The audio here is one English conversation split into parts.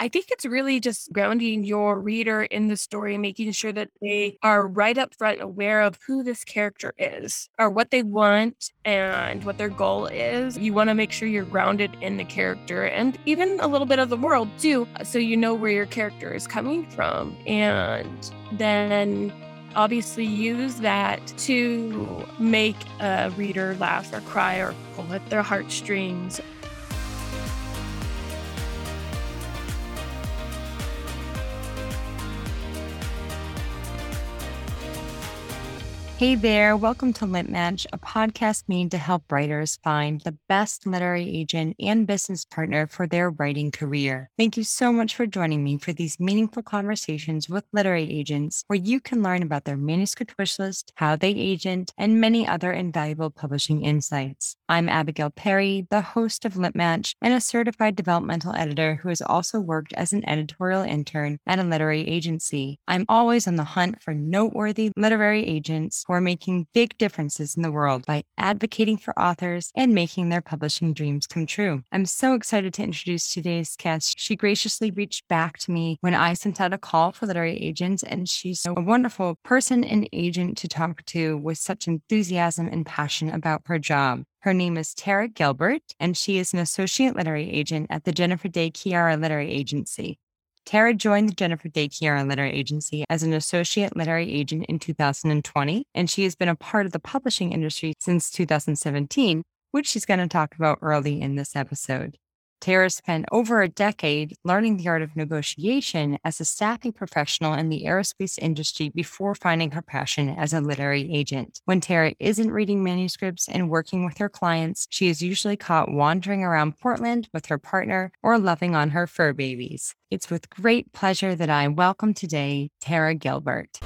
I think it's really just grounding your reader in the story, making sure that they are right up front aware of who this character is or what they want and what their goal is. You want to make sure you're grounded in the character and even a little bit of the world too, uh, so you know where your character is coming from. And then obviously use that to make a reader laugh or cry or pull at their heartstrings. Hey there, welcome to Lit Match, a podcast made to help writers find the best literary agent and business partner for their writing career. Thank you so much for joining me for these meaningful conversations with literary agents where you can learn about their manuscript wish list, how they agent, and many other invaluable publishing insights. I'm Abigail Perry, the host of Lit Match and a certified developmental editor who has also worked as an editorial intern at a literary agency. I'm always on the hunt for noteworthy literary agents who are making big differences in the world by advocating for authors and making their publishing dreams come true. I'm so excited to introduce today's guest. She graciously reached back to me when I sent out a call for literary agents, and she's a wonderful person and agent to talk to with such enthusiasm and passion about her job. Her name is Tara Gilbert, and she is an associate literary agent at the Jennifer De Chiara Literary Agency. Tara joined the Jennifer De Chiara Literary Agency as an associate literary agent in 2020, and she has been a part of the publishing industry since 2017, which she's going to talk about early in this episode. Tara spent over a decade learning the art of negotiation as a staffing professional in the aerospace industry before finding her passion as a literary agent. When Tara isn't reading manuscripts and working with her clients, she is usually caught wandering around Portland with her partner or loving on her fur babies. It's with great pleasure that I welcome today Tara Gilbert.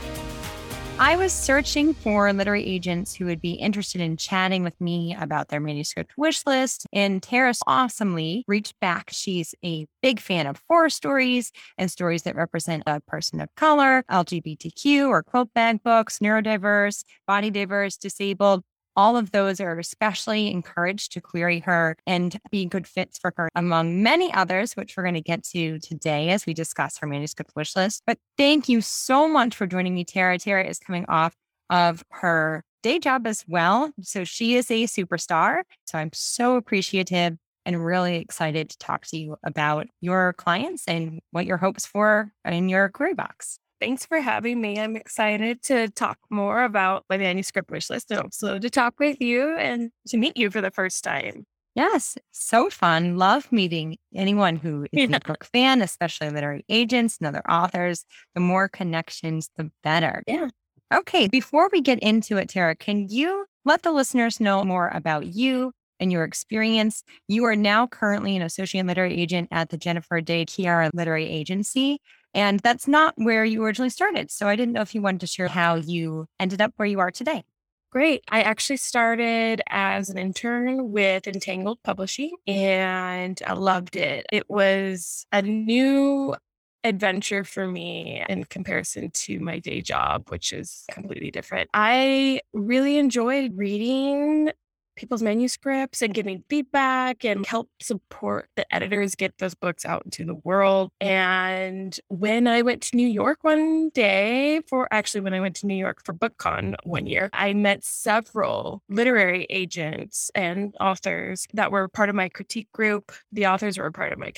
I was searching for literary agents who would be interested in chatting with me about their manuscript wish list. And Tara awesomely reached back. She's a big fan of horror stories and stories that represent a person of color, LGBTQ or QUILTBAG books, neurodiverse, body diverse, disabled all of those are especially encouraged to query her and be good fits for her, among many others, which we're going to get to today as we discuss her manuscript wish list. But thank you so much for joining me, Tara. Tara is coming off of her day job as well. So she is a superstar. So I'm so appreciative and really excited to talk to you about your clients and what your hopes for in your query box. Thanks for having me. I'm excited to talk more about my manuscript wish list and also to talk with you and to meet you for the first time. Yes, so fun. Love meeting anyone who is yeah. a book fan, especially literary agents and other authors. The more connections, the better. Yeah. Okay, before we get into it, Tara, can you let the listeners know more about you and your experience? You are now currently an associate literary agent at the Jennifer De Chiara Literary Agency. And that's not where you originally started. So I didn't know if you wanted to share how you ended up where you are today. Great. I actually started as an intern with Entangled Publishing and I loved it. It was a new adventure for me in comparison to my day job, which is completely different. I really enjoyed reading people's manuscripts and giving feedback and help support the editors get those books out into the world. And when I went to New York one day for actually when I went to New York for BookCon one year, I met several literary agents and authors that were part of my critique group. The authors were part of my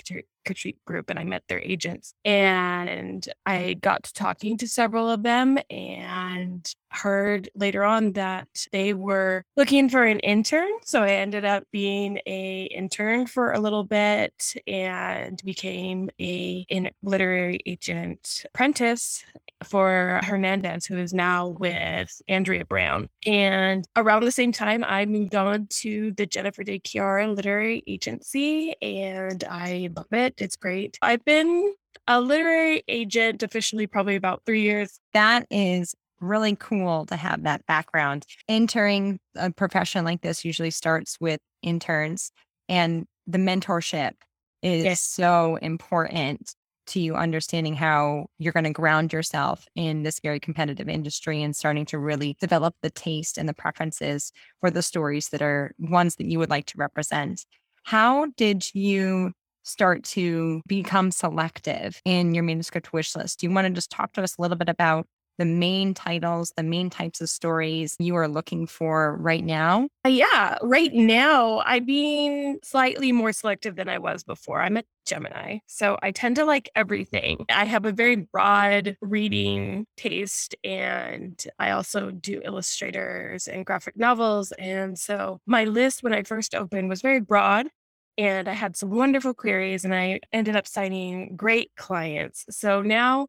critique group and I met their agents. And I got to talking to several of them and heard later on that they were looking for an intern. So I ended up being a intern for a little bit and became a literary agent apprentice for Hernandez, who is now with Andrea Brown. And around the same time, I moved on to the Jennifer De Chiara Literary Agency, and I love it. It's great. I've been a literary agent officially probably about three years. That is really cool to have that background. Entering a profession like this usually starts with interns, and the mentorship is yes. so important to you understanding how you're going to ground yourself in this very competitive industry and starting to really develop the taste and the preferences for the stories that are ones that you would like to represent. How did you start to become selective in your manuscript wish list? Do you want to just talk to us a little bit about the main titles, the main types of stories you are looking for right now? Uh, yeah, right now I'm being slightly more selective than I was before. I'm a Gemini, so I tend to like everything. I have a very broad reading taste, and I also do illustrators and graphic novels. And so my list when I first opened was very broad. And I had some wonderful queries, and I ended up signing great clients. So now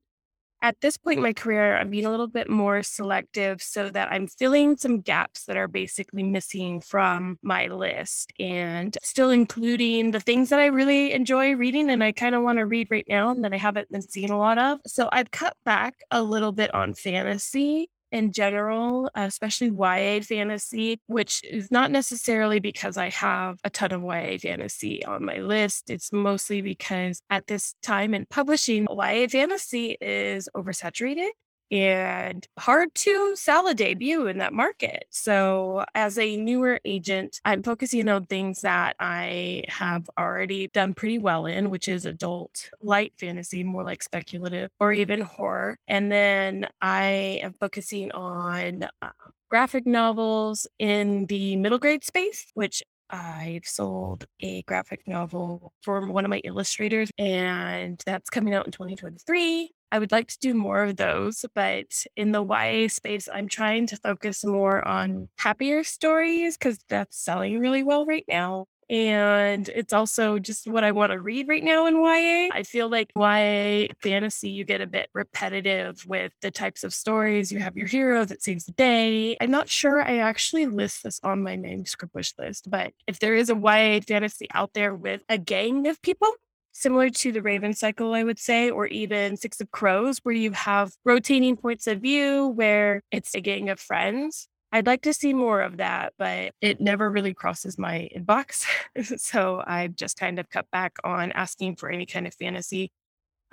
at this point in mm. my career, I'm being a little bit more selective so that I'm filling some gaps that are basically missing from my list and still including the things that I really enjoy reading and I kind of want to read right now and that I haven't been seeing a lot of. So I've cut back a little bit on fantasy in general, especially YA fantasy, which is not necessarily because I have a ton of YA fantasy on my list. It's mostly because at this time in publishing, YA fantasy is oversaturated and hard to sell a debut in that market. So, as a newer agent, I'm focusing on things that I have already done pretty well in, which is adult light fantasy, more like speculative or even horror. And then I am focusing on uh, graphic novels in the middle grade space, which I've sold a graphic novel for one of my illustrators, and that's coming out in 2023. I would like to do more of those, but in the YA space, I'm trying to focus more on happier stories because that's selling really well right now. And it's also just what I want to read right now in YA. I feel like YA fantasy, you get a bit repetitive with the types of stories. You have your hero that saves the day. I'm not sure I actually list this on my manuscript wish list, but if there is a YA fantasy out there with a gang of people, similar to the Raven cycle, I would say, or even Six of Crows, where you have rotating points of view where it's a gang of friends. I'd like to see more of that, but it never really crosses my inbox. so I've just kind of cut back on asking for any kind of fantasy.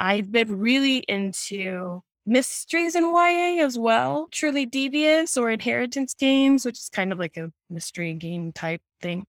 I've been really into mysteries in YA as well, Truly Devious or Inheritance Games, which is kind of like a mystery game type thing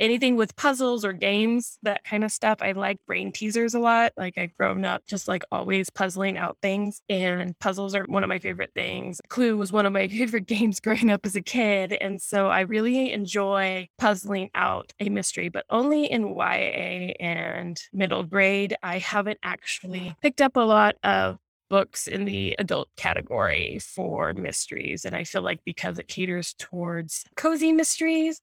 anything with puzzles or games, that kind of stuff. I like brain teasers a lot. Like I've grown up just like always puzzling out things, and puzzles are one of my favorite things. Clue was one of my favorite games growing up as a kid. And so I really enjoy puzzling out a mystery, but only in YA and middle grade. I haven't actually picked up a lot of books in the adult category for mysteries. And I feel like because it caters towards cozy mysteries,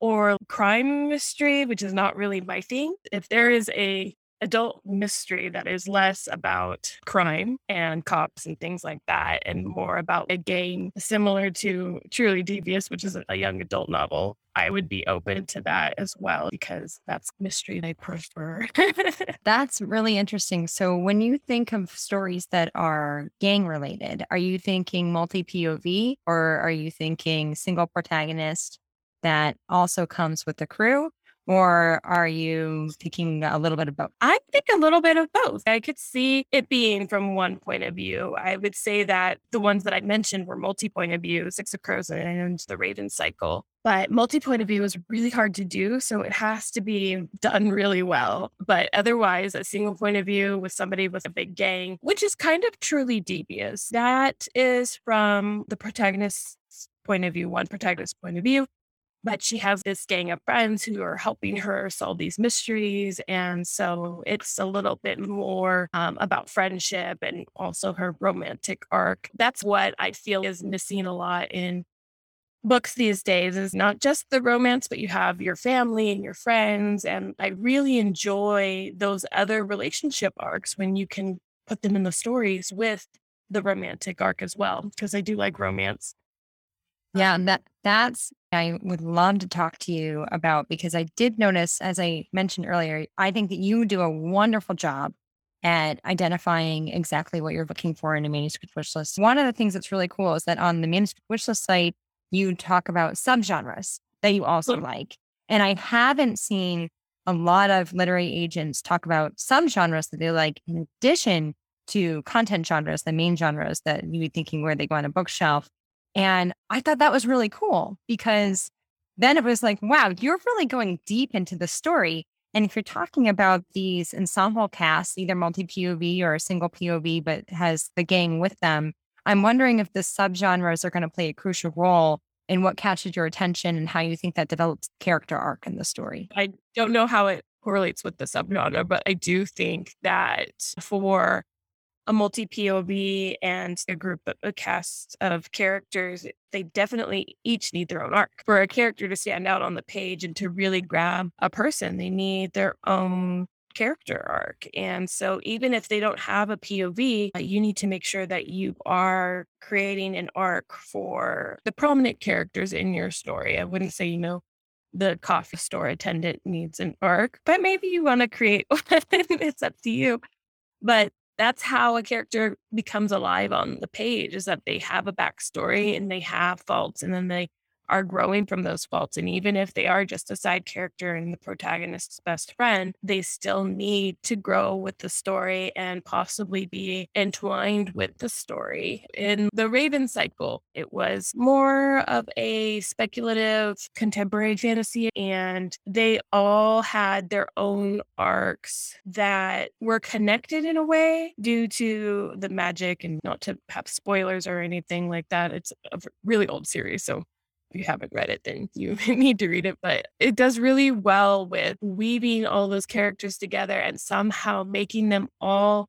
or crime mystery, which is not really my thing. If there is a adult mystery that is less about crime and cops and things like that and more about a game similar to Truly Devious, which is a young adult novel, I would be open to that as well because that's mystery I prefer. that's really interesting. So when you think of stories that are gang related, are you thinking multi POV or are you thinking single protagonist? That also comes with the crew? Or are you thinking a little bit of both? I think a little bit of both. I could see it being from one point of view. I would say that the ones that I mentioned were multi point of view, Six of Crows and the Raven cycle. But multi point of view is really hard to do. So it has to be done really well. But otherwise, a single point of view with somebody with a big gang, which is kind of truly devious, that is from the protagonist's point of view, one protagonist's point of view but she has this gang of friends who are helping her solve these mysteries. And so it's a little bit more um, about friendship and also her romantic arc. That's what I feel is missing a lot in books these days is not just the romance, but you have your family and your friends. And I really enjoy those other relationship arcs when you can put them in the stories with the romantic arc as well, because I do like romance. Yeah, that that's I would love to talk to you about because I did notice, as I mentioned earlier, I think that you do a wonderful job at identifying exactly what you're looking for in a manuscript wish list. One of the things that's really cool is that on the manuscript wish list site, you talk about subgenres that you also like. And I haven't seen a lot of literary agents talk about subgenres that they like in addition to content genres, the main genres that you be thinking where they go on a bookshelf. And I thought that was really cool because then it was like, wow, you're really going deep into the story. And if you're talking about these ensemble casts, either multi POV or a single POV, but has the gang with them, I'm wondering if the subgenres are going to play a crucial role in what catches your attention and how you think that develops character arc in the story. I don't know how it correlates with the subgenre, but I do think that for a multi POV and a group of a cast of characters, they definitely each need their own arc. For a character to stand out on the page and to really grab a person, they need their own character arc. And so, even if they don't have a POV, uh, you need to make sure that you are creating an arc for the prominent characters in your story. I wouldn't say, you know, the coffee store attendant needs an arc, but maybe you want to create one. it's up to you. But that's how a character becomes alive on the page is that they have a backstory and they have faults and then they are growing from those faults. And even if they are just a side character and the protagonist's best friend, they still need to grow with the story and possibly be entwined with the story. In the Raven cycle, it was more of a speculative contemporary fantasy, and they all had their own arcs that were connected in a way due to the magic and not to have spoilers or anything like that. It's a really old series, so if you haven't read it, then you need to read it. But it does really well with weaving all those characters together and somehow making them all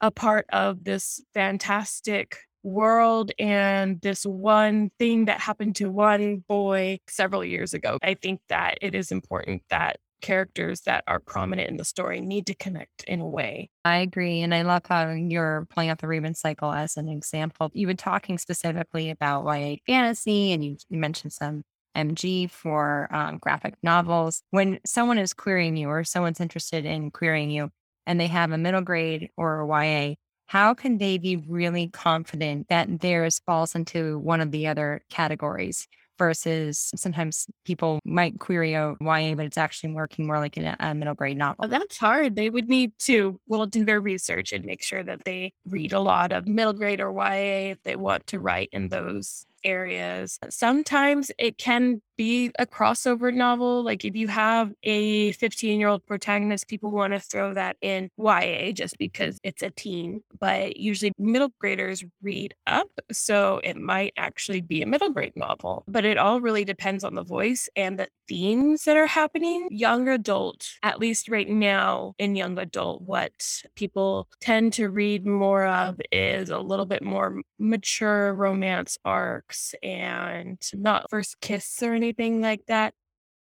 a part of this fantastic world and this one thing that happened to one boy several years ago. I think that it is important that characters that are prominent in the story need to connect in a way. I agree. And I love how you're playing out the Raven cycle as an example. You were talking specifically about YA fantasy and you, mentioned some MG for um, graphic novels. When someone is querying you or someone's interested in querying you and they have a middle grade or a YA, how can they be really confident that theirs falls into one of the other categories? Versus sometimes people might query a YA, but it's actually working more like a, a middle grade novel. Well, that's hard. They would need to, well, do their research and make sure that they read a lot of middle grade or YA if they want to write in those areas. Sometimes it can be a crossover novel. Like if you have a 15 year old protagonist, people want to throw that in YA just because it's a teen. But usually middle graders read up. So it might actually be a middle grade novel. But it all really depends on the voice and the themes that are happening. Young adult, at least right now in young adult, what people tend to read more of is a little bit more mature romance arcs and not first kiss or anything like that.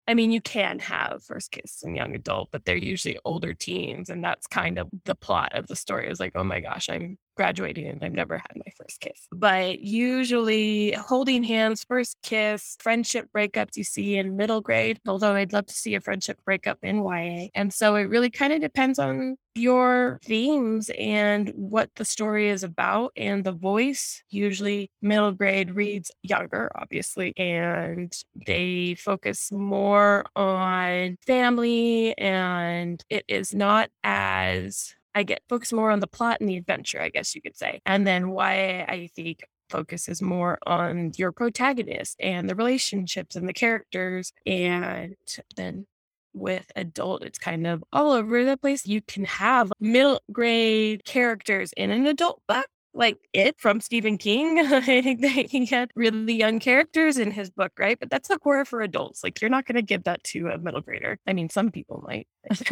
I mean, you can have first kiss in young adult, but they're usually older teens. And that's kind of the plot of the story is like, oh my gosh, I'm graduating and I've never had my first kiss. But usually holding hands, first kiss, friendship breakups you see in middle grade, although I'd love to see a friendship breakup in YA. And so it really kind of depends on your themes and what the story is about and the voice. Usually middle grade reads younger, obviously, and they focus more on family and it is not as I get focused more on the plot and the adventure, I guess you could say. And then YA think focuses more on your protagonist and the relationships and the characters. And then with adult, it's kind of all over the place. You can have middle grade characters in an adult book, like it from Stephen King. I think that he had really young characters in his book, right? But that's a horror for adults. Like you're not going to give that to a middle grader. I mean, some people might.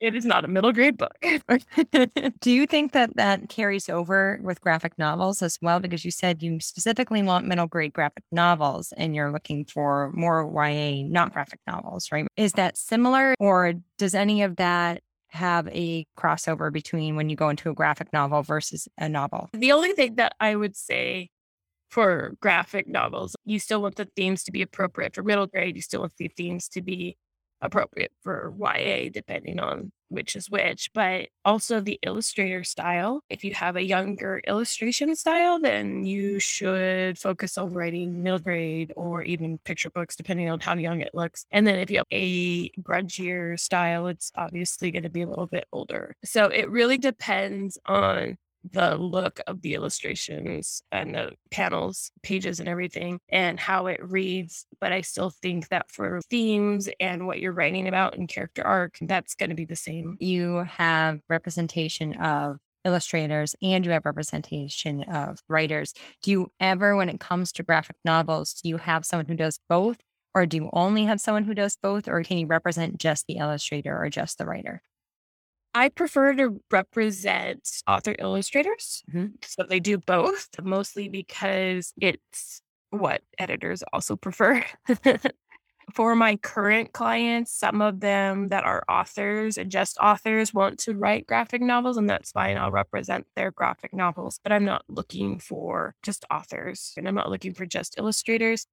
it is not a middle grade book. Do you think that that carries over with graphic novels as well? Because you said you specifically want middle grade graphic novels and you're looking for more YA, not graphic novels, right? Is that similar or does any of that have a crossover between when you go into a graphic novel versus a novel? The only thing that I would say for graphic novels, you still want the themes to be appropriate for middle grade. You still want the themes to be appropriate for YA, depending on which is which, but also the illustrator style. If you have a younger illustration style, then you should focus on writing middle grade or even picture books, depending on how young it looks. And then if you have a grungier style, it's obviously going to be a little bit older. So it really depends on the look of the illustrations and the panels, pages, and everything, and how it reads. But I still think that for themes and what you're writing about in character arc, that's going to be the same. You have representation of illustrators and you have representation of writers. Do you ever, when it comes to graphic novels, do you have someone who does both? Or do you only have someone who does both? Or can you represent just the illustrator or just the writer? I prefer to represent author illustrators. Mhm. So they do both, mostly because it's what editors also prefer. For my current clients, some of them that are authors and just authors want to write graphic novels, and that's fine. I'll represent their graphic novels, but I'm not looking for just authors and I'm not looking for just illustrators.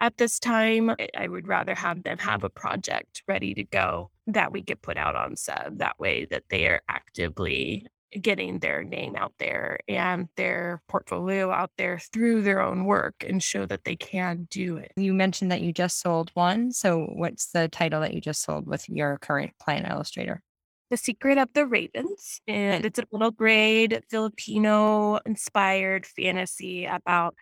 At this time, I- would rather have them have a project ready to go that we could put out on sub. That way that they are actively getting their name out there and their portfolio out there through their own work and show that they can do it. You mentioned that you just sold one. So, what's the title that you just sold with your current client illustrator? The Secret of the Ravens. And it's a middle grade Filipino inspired fantasy about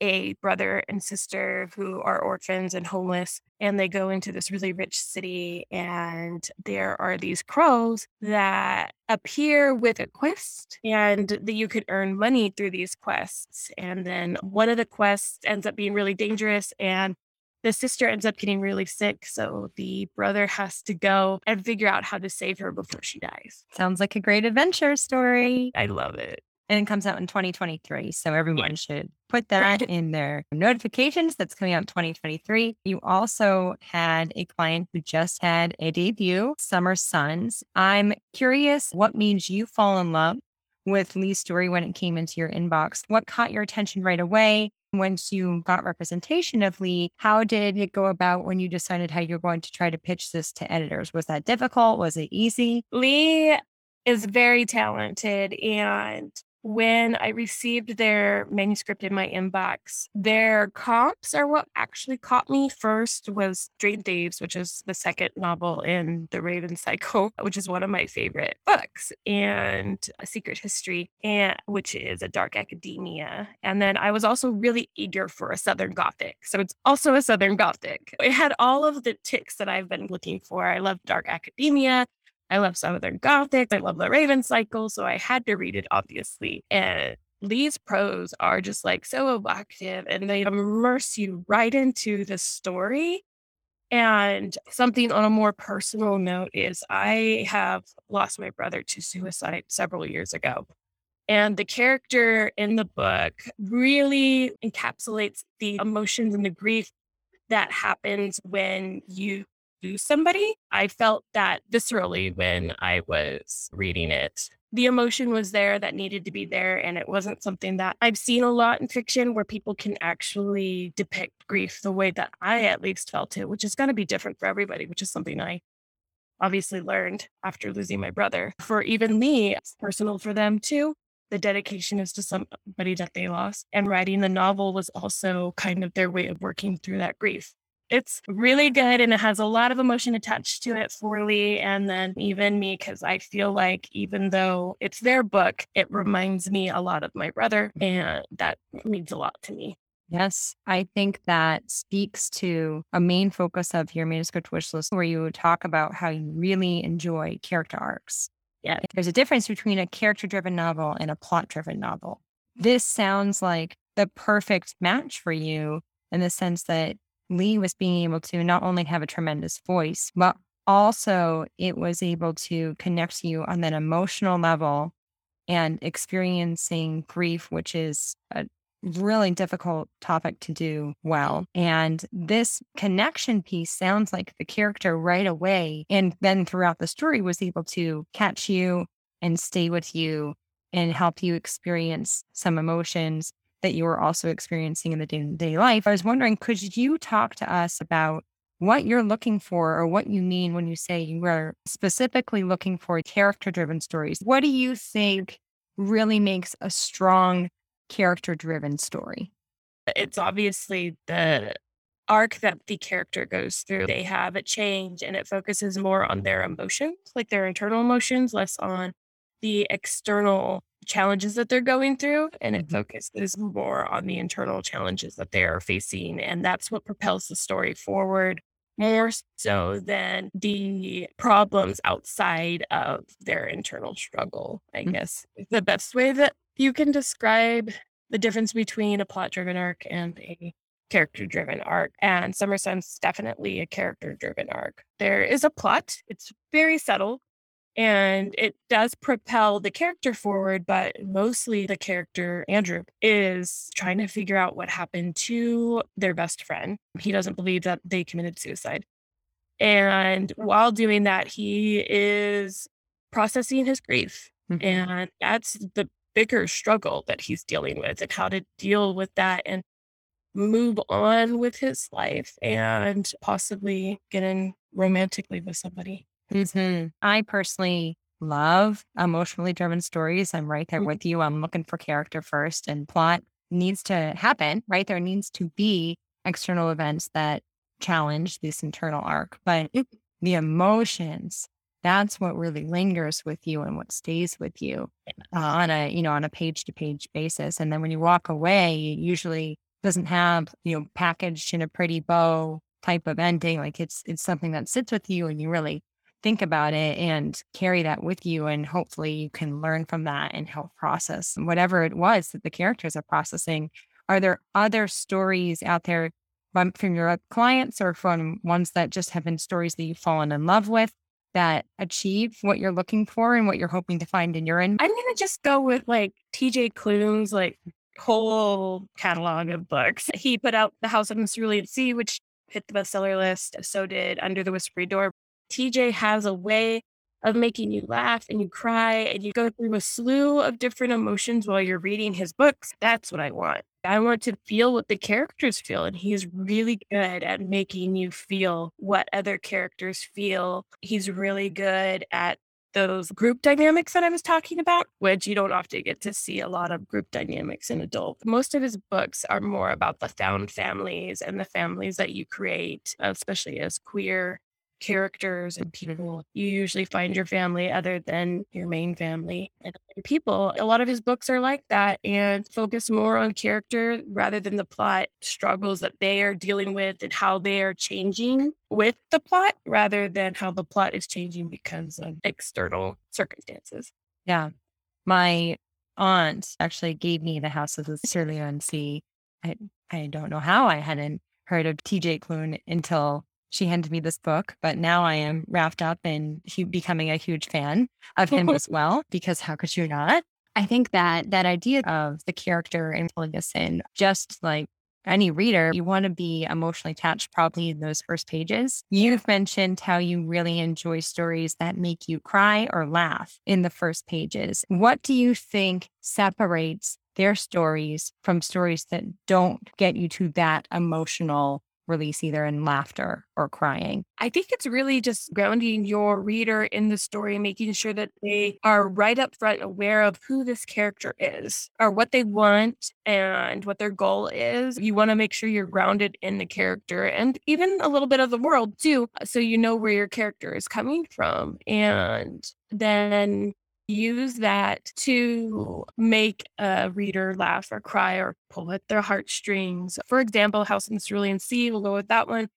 a brother and sister who are orphans and homeless. And they go into this really rich city, and there are these crows that appear with a quest, and that you could earn money through these quests. And then one of the quests ends up being really dangerous, and the sister ends up getting really sick. So the brother has to go and figure out how to save her before she dies. Sounds like a great adventure story. I love it. And it comes out in 2023. So everyone should put that in their notifications. That's coming out in 2023. You also had a client who just had a debut, Summer Sons. I'm curious what made you fall in love with Lee's story when it came into your inbox? What caught your attention right away? Once you got representation of Lee, how did it go about when you decided how you're going to try to pitch this to editors? Was that difficult? Was it easy? Lee is very talented and when I received their manuscript in my inbox, their comps are what actually caught me first was Dream Thieves, which is the second novel in the Raven Cycle, which is one of my favorite books, and A Secret History, and which is a dark academia. And then I was also really eager for a Southern Gothic. So it's also a Southern Gothic. It had all of the ticks that I've been looking for. I love dark academia. I love Southern Gothic. I love the Raven Cycle. So I had to read it, obviously. And Lee's prose are just like so evocative and they immerse you right into the story. And something on a more personal note is I have lost my brother to suicide several years ago. And the character in the book really encapsulates the emotions and the grief that happens when you lose somebody. I felt that viscerally when I was reading it. The emotion was there that needed to be there. And it wasn't something that I've seen a lot in fiction where people can actually depict grief the way that I at least felt it, which is going to be different for everybody, which is something I obviously learned after losing my brother. For even me, it's personal for them too. The dedication is to somebody that they lost. And writing the novel was also kind of their way of working through that grief. It's really good and it has a lot of emotion attached to it for Lee and then even me because I feel like even though it's their book, it reminds me a lot of my brother and that means a lot to me. Yes, I think that speaks to a main focus of your manuscript wish list where you talk about how you really enjoy character arcs. Yeah. There's a difference between a character driven novel and a plot driven novel. This sounds like the perfect match for you in the sense that Lee was being able to not only have a tremendous voice, but also it was able to connect you on that emotional level and experiencing grief, which is a really difficult topic to do well. And this connection piece sounds like the character right away. And then throughout the story was able to catch you and stay with you and help you experience some emotions that you were also experiencing in the day to day life. I was wondering, could you talk to us about what you're looking for or what you mean when you say you are specifically looking for character driven stories? What do you think really makes a strong character driven story? It's obviously the arc that the character goes through. They have a change and it focuses more on their emotions, like their internal emotions, less on the external challenges that they're going through and it focuses more on the internal challenges that they are facing. And that's what propels the story forward more so than the problems outside of their internal struggle, I mm-hmm. guess. The best way that you can describe the difference between a plot driven arc and a character driven arc. And Summer Sons definitely a character driven arc. There is a plot, it's very subtle, and it does propel the character forward, but mostly the character, Andrew, is trying to figure out what happened to their best friend. He doesn't believe that they committed suicide. And while doing that, he is processing his grief. Mm-hmm. And that's the bigger struggle that he's dealing with and how to deal with that and move on with his life and possibly get in romantically with somebody. Mm-hmm. I personally love emotionally driven stories. I'm right there mm-hmm. with you. I'm looking for character first, and plot needs to happen, right? There needs to be external events that challenge this internal arc, but the emotions, that's what really lingers with you and what stays with you uh, on a, you know, on a page to page basis. And then when you walk away, it usually doesn't have, you know, packaged in a pretty bow type of ending. Like it's, it's something that sits with you and you really think about it and carry that with you. And hopefully you can learn from that and help process whatever it was that the characters are processing. Are there other stories out there from your clients or from ones that just have been stories that you've fallen in love with that achieve what you're looking for and what you're hoping to find in your? I'm going to just go with like TJ Klune's like whole catalog of books. He put out The House of the Cerulean Sea, which hit the bestseller list. So did Under the Whispering Door TJ has a way of making you laugh and you cry and you go through a slew of different emotions while you're reading his books. That's what I want. I want to feel what the characters feel. And he's really good at making you feel what other characters feel. He's really good at those group dynamics that I was talking about, which you don't often get to see a lot of group dynamics in adult. Most of his books are more about the found families and the families that you create, especially as queer characters and mm-hmm. people. You usually find your family other than your main family and people. A lot of his books are like that and focus more on character rather than the plot struggles that they are dealing with and how they are changing with the plot rather than how the plot is changing because of external circumstances. Yeah. My aunt actually gave me the House of the Cerulean Sea. I, I don't know how I hadn't heard of TJ Klune until she handed me this book, but now I am wrapped up in becoming a huge fan of him as well, because how could you not? I think that that idea of the character and pulling us in just like any reader, you want to be emotionally attached probably in those first pages. You've mentioned how you really enjoy stories that make you cry or laugh in the first pages. What do you think separates their stories from stories that don't get you to that emotional release either in laughter or crying. I think it's really just grounding your reader in the story, making sure that they are right up front aware of who this character is or what they want and what their goal is. You want to make sure you're grounded in the character and even a little bit of the world too, so you know where your character is coming from. And then use that to oh. make a reader laugh or cry or pull at their heartstrings. For example, House in the Cerulean Sea, we'll go with that one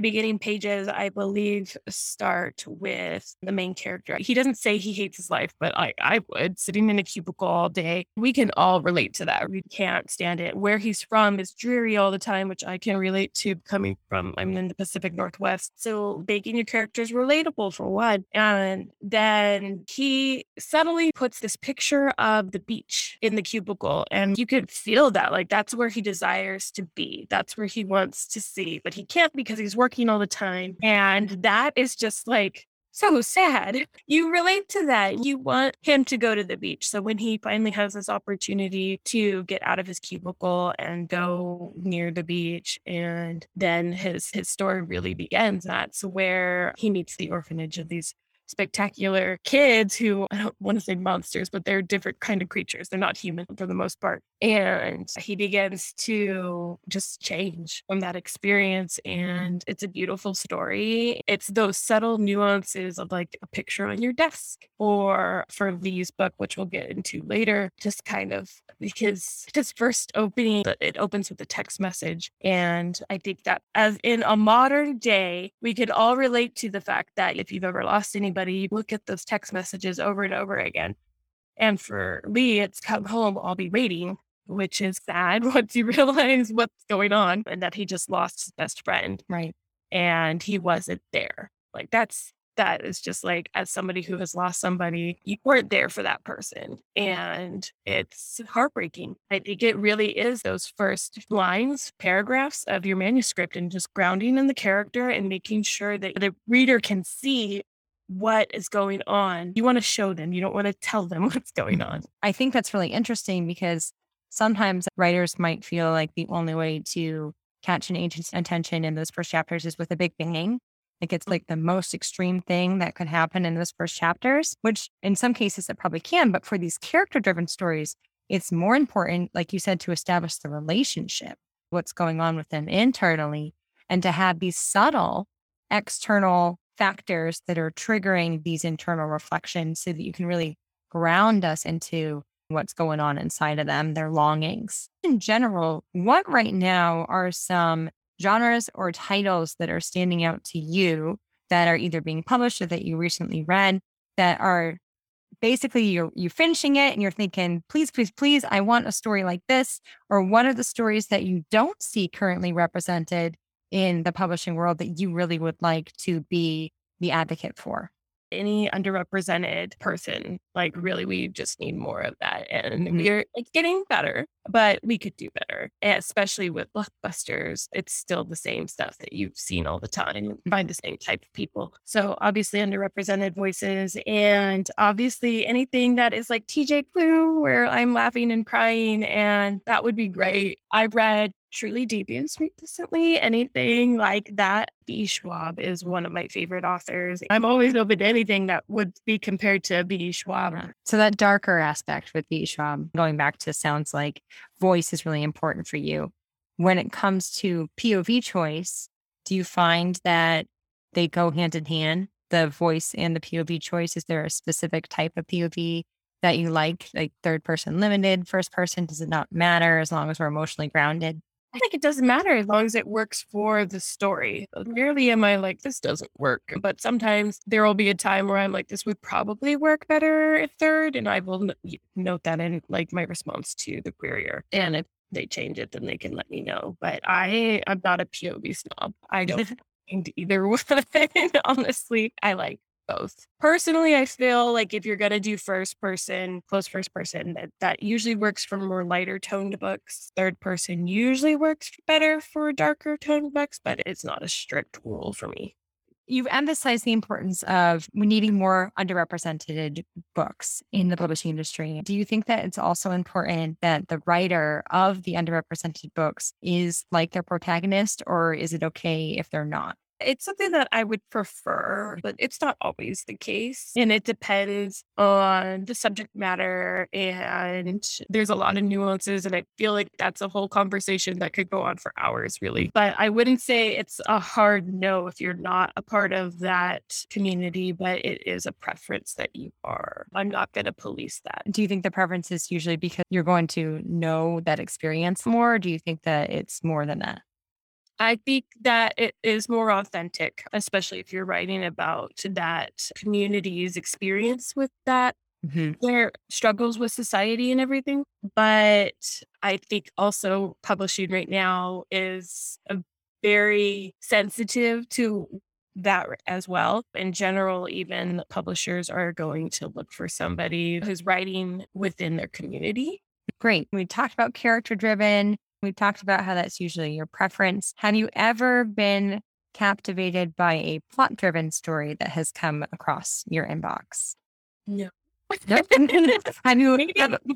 the beginning pages, I believe, start with the main character. He doesn't say he hates his life, but I, I would, sitting in a cubicle all day. We can all relate to that. We can't stand it. Where he's from is dreary all the time, which I can relate to coming from, I'm in the Pacific Northwest. So making your characters relatable for one. And then he subtly puts this picture of the beach in the cubicle. And you could feel that, like, that's where he desires to be. That's where he wants to see, but he can't because he's working working all the time. And that is just like so sad. You relate to that. You want him to go to the beach. So when he finally has this opportunity to get out of his cubicle and go near the beach, and then his his story really begins. That's where he meets the orphanage of these spectacular kids who I don't want to say monsters, but they're different kind of creatures. They're not human for the most part. And he begins to just change from that experience. Mm-hmm. And it's a beautiful story. It's those subtle nuances of like a picture on your desk or for Lee's book, which we'll get into later, just kind of because his first opening, it opens with a text message. And I think that as in a modern day, we could all relate to the fact that if you've ever lost anybody, you look at those text messages over and over again. And for Lee, it's come home, I'll be waiting, which is sad once you realize what's going on and that he just lost his best friend. Right. And he wasn't there. Like that's that is just like as somebody who has lost somebody, you weren't there for that person. And it's heartbreaking. I think it really is those first lines, paragraphs of your manuscript and just grounding in the character and making sure that the reader can see what is going on. You want to show them, you don't want to tell them what's going mm. on. I think that's really interesting because sometimes writers might feel like the only way to catch an agent's attention in those first chapters is with a big bang. Like it's mm. like the most extreme thing that could happen in those first chapters, which in some cases it probably can. But for these character driven stories, it's more important, like you said, to establish the relationship, what's going on with them internally, and to have these subtle external factors that are triggering these internal reflections so that you can really ground us into what's going on inside of them, their longings. In general, what right now are some genres or titles that are standing out to you that are either being published or that you recently read that are basically you're you finishing it and you're thinking please please please i want a story like this or what are the stories that you don't see currently represented in the publishing world that you really would like to be the advocate for any underrepresented person. Like, really, we just need more of that. And Mhm. we're like getting better, but we could do better, and especially with blockbusters. It's still the same stuff that you've seen all the time by the same type of people. So, obviously, underrepresented voices, and obviously, anything that is like TJ Klune, where I'm laughing and crying, and that would be great. I read Truly Devious recently. Anything like that. V. Schwab is one of my favorite authors. I'm always open to anything that would be compared to V. Schwab. Uh, so that darker aspect with V. Schwab, going back to sounds like voice is really important for you. When it comes to POV choice, do you find that they go hand in hand, the voice and the POV choice? Is there a specific type of POV that you like, like third person limited, first person? Does it not matter as long as we're emotionally grounded? I think it doesn't matter as long as it works for the story. Uh, rarely am I like, this doesn't work. But sometimes there will be a time where I'm like, this would probably work better if third. And I will n- note that in like my response to the querier. And if they change it, then they can let me know. But I, I'm not a POV snob. I don't mind either one. Honestly, I like both. Personally, I feel like if you're going to do first person, close first person, that, that usually works for more lighter toned books. Third person usually works better for darker toned books, but it's not a strict rule for me. You've emphasized the importance of needing more underrepresented books in the publishing industry. Do you think that it's also important that the writer of the underrepresented books is like their protagonist, or is it okay if they're not? It's something that I would prefer, but it's not always the case. And it depends on the subject matter. And there's a lot of nuances. And I feel like that's a whole conversation that could go on for hours, really. But I wouldn't say it's a hard no if you're not a part of that community, but it is a preference that you are. I'm not going to police that. Do you think the preference is usually because you're going to know that experience more? Or do you think that it's more than that? I think that it is more authentic, especially if you're writing about that community's experience with that, mm-hmm. their struggles with society and everything. But I think also publishing right now is a very sensitive to that as well. In general, even the publishers are going to look for somebody who's writing within their community. Great. We talked about character driven. We talked about how that's usually your preference. Have you ever been captivated by a plot driven story that has come across your inbox? No. I knew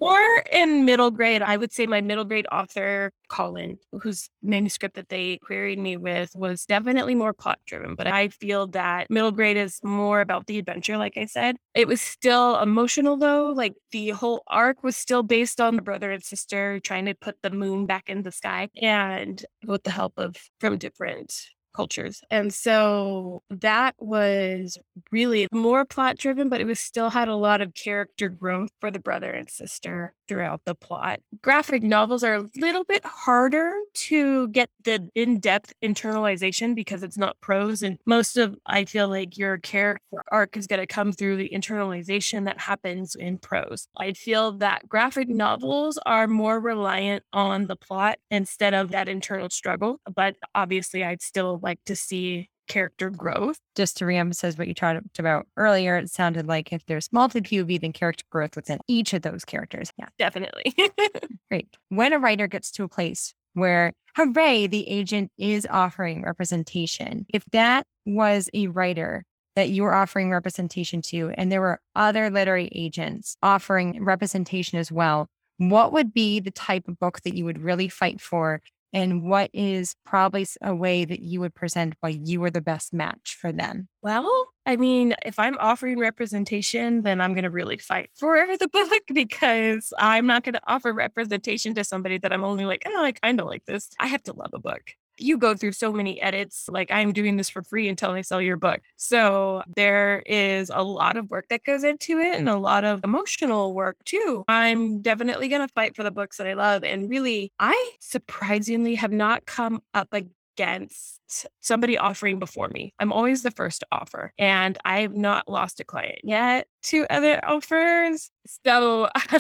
more in middle grade. I would say my middle grade author, Colin, whose manuscript that they queried me with was definitely more plot driven. But I feel that middle grade is more about the adventure, like I said. It was still emotional though. Like the whole arc was still based on the brother and sister trying to put the moon back in the sky and with the help of from different cultures. And so that was really more plot driven, but it was still had a lot of character growth for the brother and sister throughout the plot. Graphic novels are a little bit harder to get the in-depth internalization because it's not prose and most of I feel like your character arc is going to come through the internalization that happens in prose. I feel that graphic novels are more reliant on the plot instead of that internal struggle, but obviously I'd still like to see character growth. Just to reemphasize what you talked about earlier, it sounded like if there's multi POV, then character growth within each of those characters. Yeah, definitely. Great. When a writer gets to a place where, hooray, the agent is offering representation, if that was a writer that you were offering representation to, and there were other literary agents offering representation as well, what would be the type of book that you would really fight for and what is probably a way that you would present why you are the best match for them? Well, I mean, if I'm offering representation, then I'm going to really fight for the book because I'm not going to offer representation to somebody that I'm only like, oh, I kind of like this. I have to love a book you go through so many edits. Like I'm doing this for free until I sell your book. So there is a lot of work that goes into it and a lot of emotional work too. I'm definitely going to fight for the books that I love. And really, I surprisingly have not come up against somebody offering before me. I'm always the first to offer, and I've not lost a client yet to other offers. So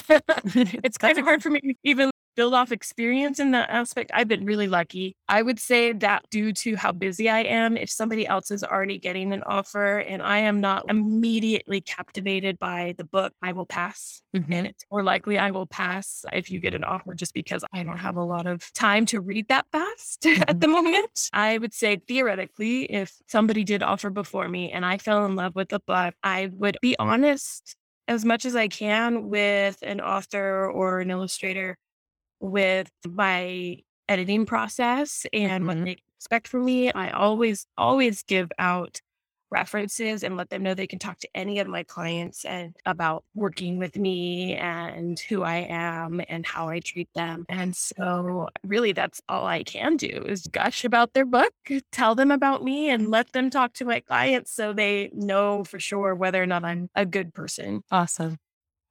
it's kind of hard for me to even build off experience in that aspect, I've been really lucky. I would say that due to how busy I am, if somebody else is already getting an offer and I am not immediately captivated by the book, I will pass. Mm-hmm. And it's more likely I will pass if you get an offer just because I don't have a lot of time to read that fast mm-hmm. at the moment. I would say theoretically, if somebody did offer before me and I fell in love with the book, I would be honest as much as I can with an author or an illustrator with my editing process and mm-hmm. what they expect from me. I always, always give out references and let them know they can talk to any of my clients and about working with me and who I am and how I treat them. And so really that's all I can do is gush about their book, tell them about me and let them talk to my clients so they know for sure whether or not I'm a good person. Awesome.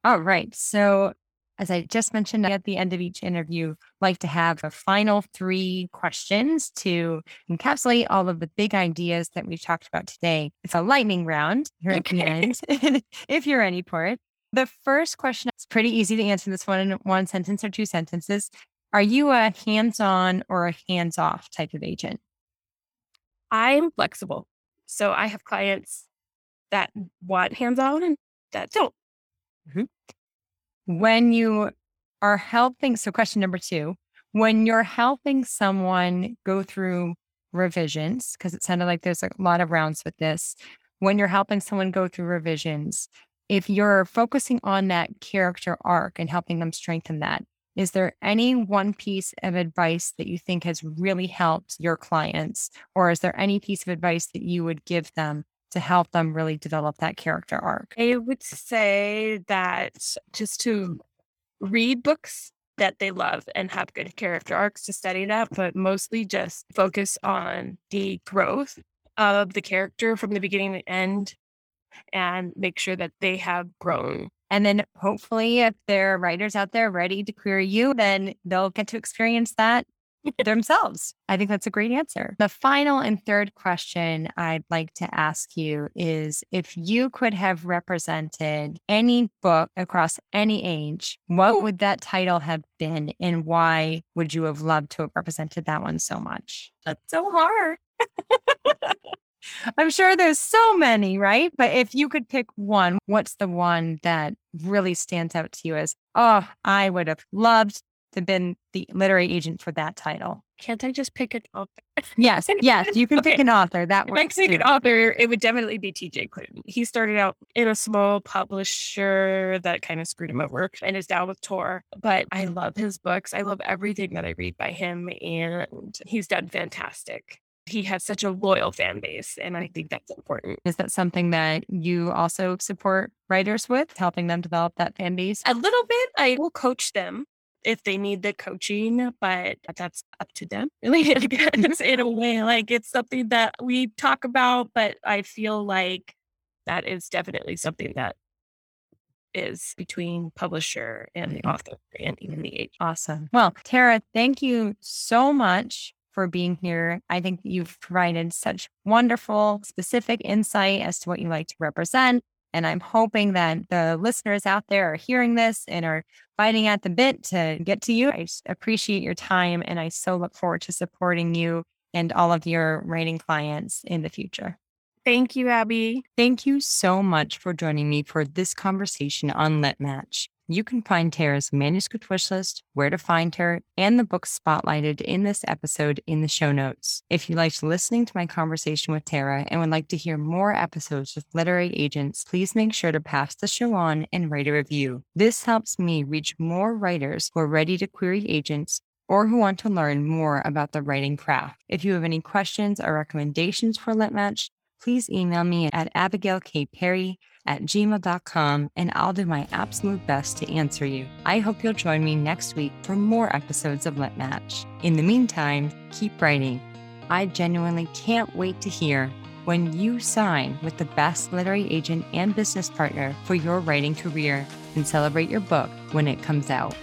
All right. So as I just mentioned at the end of each interview, like to have a final three questions to encapsulate all of the big ideas that we've talked about today. It's a lightning round here at the end, if you're ready for it. The first question is pretty easy to answer this one in one sentence or two sentences. Are you a hands on or a hands off type of agent? I'm flexible. So I have clients that want hands on and that don't. Mm-hmm when you are helping, so question number two, when you're helping someone go through revisions, because it sounded like there's a lot of rounds with this, when you're helping someone go through revisions, if you're focusing on that character arc and helping them strengthen that, is there any one piece of advice that you think has really helped your clients? Or is there any piece of advice that you would give them to help them really develop that character arc? I would say that just to read books that they love and have good character arcs to study that, but mostly just focus on the growth of the character from the beginning to end and make sure that they have grown. And then hopefully, if there are writers out there ready to query you, then they'll get to experience that themselves. I think that's a great answer. The final and third question I'd like to ask you is if you could have represented any book across any age, what would that title have been and why would you have loved to have represented that one so much? That's so hard. I'm sure there's so many, right? But if you could pick one, what's the one that really stands out to you as, oh, I would have loved to been the literary agent for that title? Can't I just pick an author? Yes, yes, you can pick an author. That If I works pick too. an author, it would definitely be TJ Klune. He started out in a small publisher that kind of screwed him over and is down with Tor. But I love his books. I love everything that I read by him, and he's done fantastic. He has such a loyal fan base, and I think that's important. Is that something that you also support writers with, helping them develop that fan base? A little bit, I will coach them if they need the coaching, but that's up to them, really. I guess, in a way, like it's something that we talk about, but I feel like that is definitely something that is between publisher and the mm-hmm. author and even the agent. Awesome. Well, Tara, thank you so much for being here. I think you've provided such wonderful, specific insight as to what you like to represent. And I'm hoping that the listeners out there are hearing this and are fighting at the bit to get to you. I appreciate your time and I so look forward to supporting you and all of your writing clients in the future. Thank you, Abby. Thank you so much for joining me for this conversation on Lit Match. You can find Tara's manuscript wish list, where to find her, and the books spotlighted in this episode in the show notes. If you liked listening to my conversation with Tara and would like to hear more episodes with literary agents, please make sure to pass the show on and write a review. This helps me reach more writers who are ready to query agents or who want to learn more about the writing craft. If you have any questions or recommendations for Lit Match, please email me at abigailkperry at gmail.com and I'll do my absolute best to answer you. I hope you'll join me next week for more episodes of Lit Match. In the meantime, keep writing. I genuinely can't wait to hear when you sign with the best literary agent and business partner for your writing career and celebrate your book when it comes out.